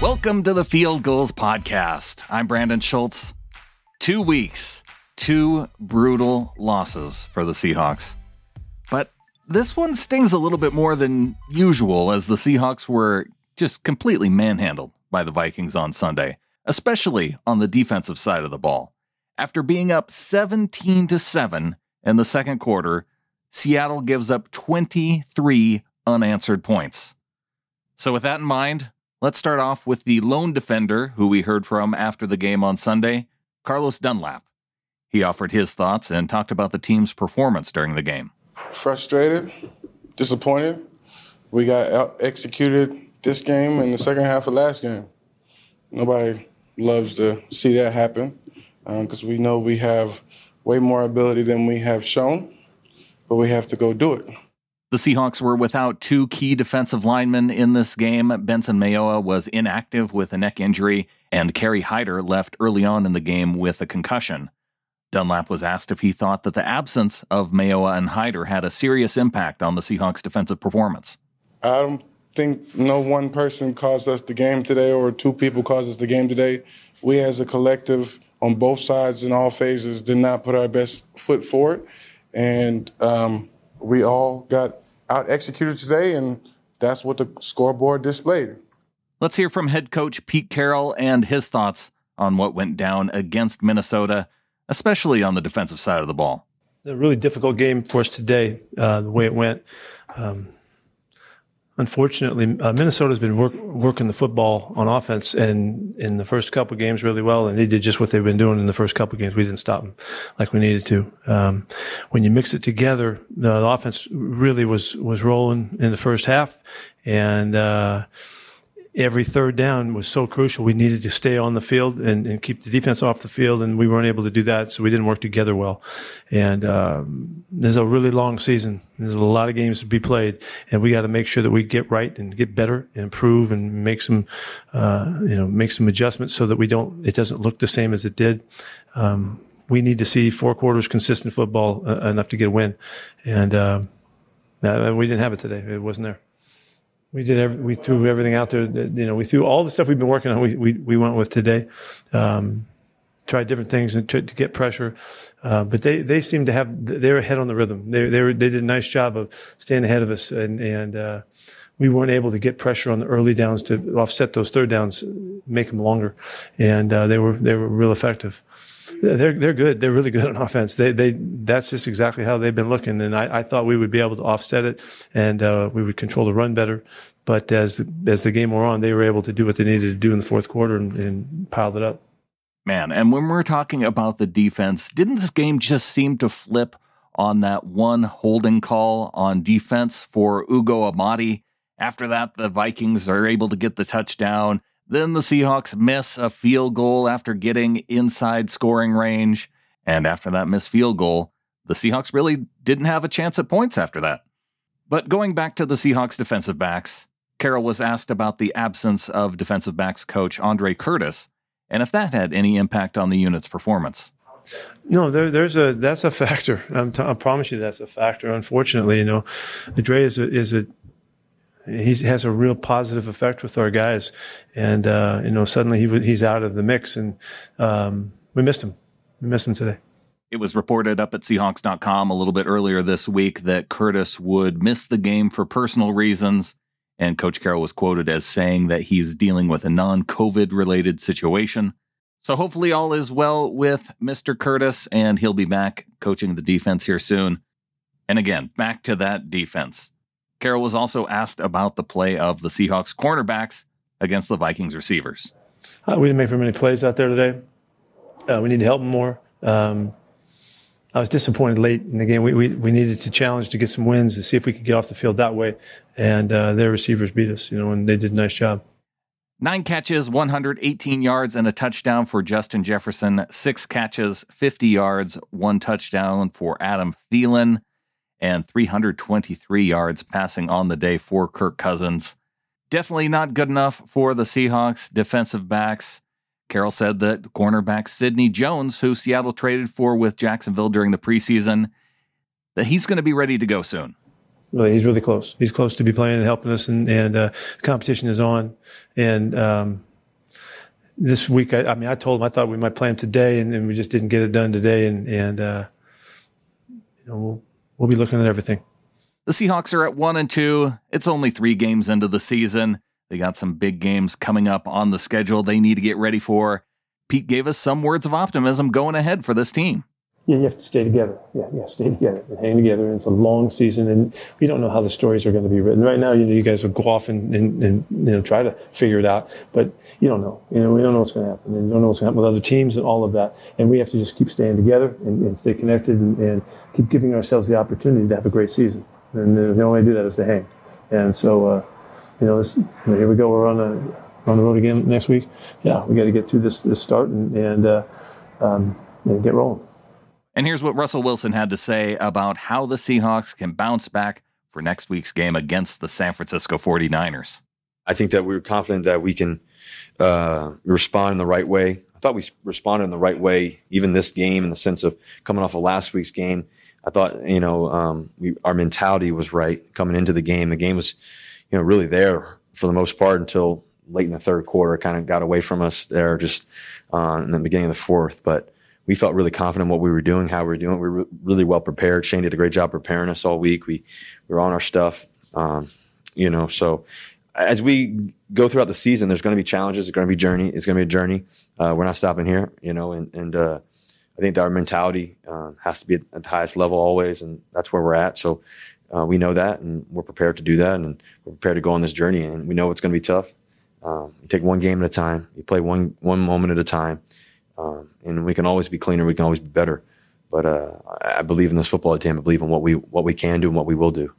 Welcome to the Field Gulls Podcast. I'm Brandon Schultz. Two weeks, two brutal losses for the Seahawks. But this one stings a little bit more than usual as the Seahawks were just completely manhandled by the Vikings on Sunday, especially on the defensive side of the ball. After being up 17 to 7 in the second quarter, Seattle gives up 23 unanswered points. So, with that in mind, let's start off with the lone defender who we heard from after the game on Sunday, Carlos Dunlap. He offered his thoughts and talked about the team's performance during the game. Frustrated, disappointed. We got executed this game and the second half of last game. Nobody loves to see that happen because um, we know we have way more ability than we have shown, but we have to go do it. The Seahawks were without two key defensive linemen in this game. Benson Mayowa was inactive with a neck injury, and Kerry Hyder left early on in the game with a concussion. Dunlap was asked if he thought that the absence of Mayowa and Hyder had a serious impact on the Seahawks' defensive performance. I don't think no one person caused us the game today or two people caused us the game today. We as a collective on both sides in all phases did not put our best foot forward. And um, we all got out executed today, and that's what the scoreboard displayed. Let's hear from head coach Pete Carroll and his thoughts on what went down against Minnesota, especially on the defensive side of the ball. A really difficult game for us today, uh, the way it went. Um, unfortunately, uh, Minnesota's been work, working the football on offense and in the first couple games really well, and they did just what they've been doing in the first couple games. We didn't stop them like we needed to. Um, when you mix it together, the, the, offense really was was rolling in the first half, and uh, every third down was so crucial. We needed to stay on the field and, and, keep the defense off the field, and we weren't able to do that, so we didn't work together well. And um, there's a really long season. There's a lot of games to be played, and we got to make sure that we get right and get better, and improve, and make some, uh, you know, make some adjustments so that we don't. It doesn't look the same as it did. Um, we need to see four quarters consistent football uh, enough to get a win, and uh, we didn't have it today. It wasn't there we did every, we threw everything out there that, you know we threw all the stuff we've been working on we we, we went with today um, tried different things and tried to get pressure uh, but they they seem to have they're ahead on the rhythm. They they were, they did a nice job of staying ahead of us and and uh, we weren't able to get pressure on the early downs to offset those third downs make them longer. And uh, they were they were real effective they're they're good. They're really good on offense. They they that's just exactly how they've been looking. And I, I thought we would be able to offset it and uh, we would control the run better. But as the, as the game wore on, they were able to do what they needed to do in the fourth quarter and, and piled it up. Man, and when we're talking about the defense, didn't this game just seem to flip on that one holding call on defense for Ugo Amadi? After that, the Vikings are able to get the touchdown. Then the Seahawks miss a field goal after getting inside scoring range. And after that missed field goal, the Seahawks really didn't have a chance at points after that. But going back to the Seahawks defensive backs, Carroll was asked about the absence of defensive backs coach Andre Curtis and if that had any impact on the unit's performance. No, there, there's a that's a factor. T- i promise you that's a factor. Unfortunately, you know, Andre is a, is a he has a real positive effect with our guys, and uh, you know suddenly he he's out of the mix, and um, we missed him. We missed him today. It was reported up at Seahawks.com a little bit earlier this week that Curtis would miss the game for personal reasons, and Coach Carroll was quoted as saying that he's dealing with a non-COVID related situation. So hopefully all is well with Mr. Curtis, and he'll be back coaching the defense here soon. And again, back to that defense. Carroll was also asked about the play of the Seahawks cornerbacks against the Vikings receivers. Uh, we didn't make very many plays out there today. Uh, we need to help them more. Um, I was disappointed late in the game. We, we, we needed to challenge to get some wins to see if we could get off the field that way. And uh, their receivers beat us, you know, and they did a nice job. Nine catches, 118 yards, and a touchdown for Justin Jefferson. Six catches, 50 yards, one touchdown for Adam Thielen and 323 yards passing on the day for Kirk Cousins. Definitely not good enough for the Seahawks defensive backs. Carroll said that cornerback Sidney Jones, who Seattle traded for with Jacksonville during the preseason, that he's going to be ready to go soon. Well, he's really close. He's close to be playing and helping us, and, and uh, competition is on. And um, this week, I, I, mean, I told him I thought we might play him today, and, and we just didn't get it done today, and and uh, you know we'll we'll be looking at everything. The Seahawks are at one and two. It's only three games into the season. They got some big games coming up on the schedule they need to get ready for. Pete gave us some words of optimism going ahead for this team. Yeah, you have to stay together. Yeah, yeah, stay together and hang together. And it's a long season, and we don't know how the stories are going to be written. Right now, you know, you guys will go off and, and, and you know try to figure it out, but you don't know. You know, we don't know what's going to happen, and you don't know what's going to happen with other teams and all of that. And we have to just keep staying together and, and stay connected and, and, keep giving ourselves the opportunity to have a great season. And the only way to do that is to hang. And so, uh, you know, this, you know, here we go. We're on a on the road again next week. Yeah, we got to get through this this start and and, uh, um, and get rolling. And here's what Russell Wilson had to say about how the Seahawks can bounce back for next week's game against the San Francisco 49ers. I think that we are confident that we can uh, respond in the right way. I thought we responded in the right way, even this game, in the sense of coming off of last week's game. I thought, you know, um, we, our mentality was right coming into the game. The game was, you know, really there for the most part until late in the third quarter. Kind of got away from us there just uh, in the beginning of the fourth. But we felt really confident in what we were doing, how we were doing. We were really well prepared. Shane did a great job preparing us all week. We, we were on our stuff, um, you know. So as we go throughout the season, there's going to be challenges. It's going to be journey. It's going to be a journey. Uh, we're not stopping here, you know. And and uh, I think that our mentality uh, has to be at, the highest level always, and that's where we're at. So uh, we know that, and we're prepared to do that, and we're prepared to go on this journey. And we know it's going to be tough. Um, you take one game at a time. You play one one moment at a time. Um, and we can always be cleaner. We can always be better. But uh, I believe in this football team. I believe in what we what we can do and what we will do.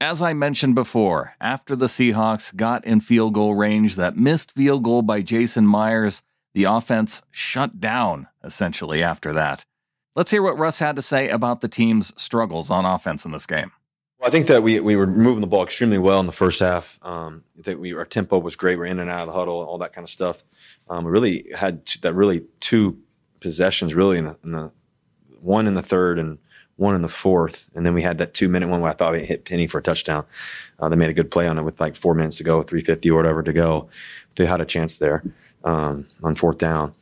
As I mentioned before, after the Seahawks got in field goal range, that missed field goal by Jason Myers, the offense shut down essentially after that. Let's hear what Russ had to say about the team's struggles on offense in this game. Well, I think that we we were moving the ball extremely well in the first half. Um, think we our tempo was great. We're in and out of the huddle, all that kind of stuff. Um, we really had two, that really two possessions really in the, in the, one in the third and one in the fourth, and then we had that two minute one where I thought we hit Penny for a touchdown. Uh, they made a good play on it with like four minutes to go, three fifty or whatever to go. They had a chance there um, on fourth down.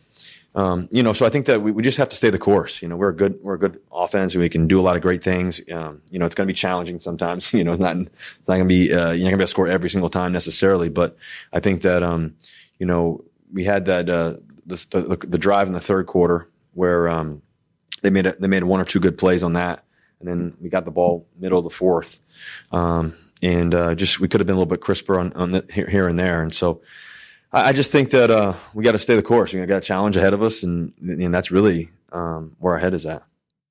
Um, you know, so I think that we, we just have to stay the course. You know, we're a good we're a good offense, and we can do a lot of great things. Um, you know, it's going to be challenging sometimes. You know, it's not it's not going to be uh, you're not going to be able to score every single time necessarily. But I think that um, you know we had that uh, the, the, the drive in the third quarter where um, they made a, they made one or two good plays on that, and then we got the ball middle of the fourth, um, and uh, just we could have been a little bit crisper on, on the, here, here and there, and so I, just think that uh, we got to stay the course. We got a challenge ahead of us, and and that's really um, where our head is at.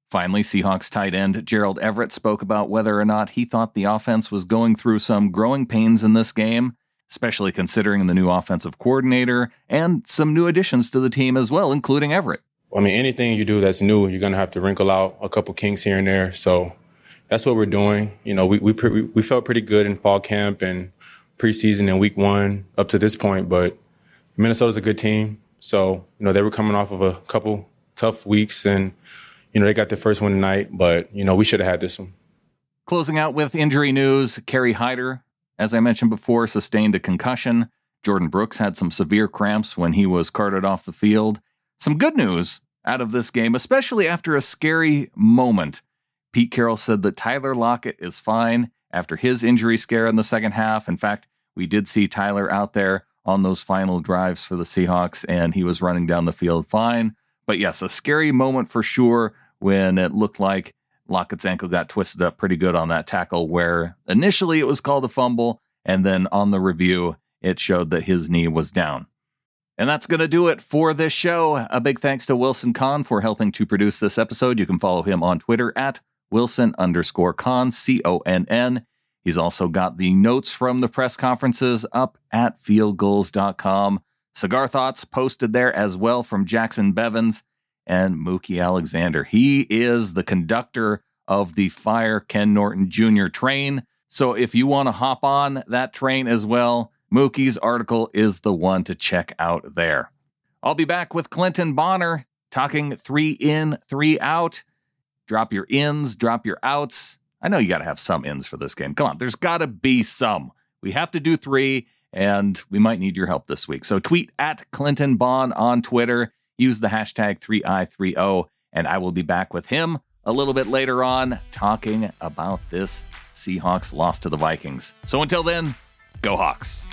Finally, Seahawks tight end Gerald Everett spoke about whether or not he thought the offense was going through some growing pains in this game, especially considering the new offensive coordinator and some new additions to the team as well, including Everett. I mean, anything you do that's new, you're going to have to wrinkle out a couple kinks here and there. So that's what we're doing. You know, we we we felt pretty good in fall camp and preseason and week one up to this point, but Minnesota's a good team. So, you know, they were coming off of a couple tough weeks and, you know, they got their first win tonight, but, you know, we should have had this one. Closing out with injury news, Kerry Hyder, as I mentioned before, sustained a concussion. Jordan Brooks had some severe cramps when he was carted off the field. Some good news out of this game, especially after a scary moment. Pete Carroll said that Tyler Lockett is fine after his injury scare in the second half. In fact, we did see Tyler out there on those final drives for the Seahawks, and he was running down the field fine. But yes, a scary moment for sure when it looked like Lockett's ankle got twisted up pretty good on that tackle, where initially it was called a fumble, and then on the review, it showed that his knee was down. And that's going to do it for this show. A big thanks to Wilson Conn for helping to produce this episode. You can follow him on Twitter at Wilson underscore Conn, C O N N. He's also got the notes from the press conferences up at fieldgulls.com. Cigar Thoughts posted there as well from Jacson Bevens and Mookie Alexander. He is the conductor of the Fire Ken Norton Jr. train. So if you want to hop on that train as well, Mookie's article is the one to check out there. I'll be back with Clinton Bonner talking three in, three out. Drop your ins, drop your outs I know you got to have some ins for this game. Come on, there's got to be some. We have to do three, and we might need your help this week. So tweet at Clinton Bond on Twitter, use the hashtag 3i30, and I will be back with him a little bit later on talking about this Seahawks loss to the Vikings. So until then, go Hawks.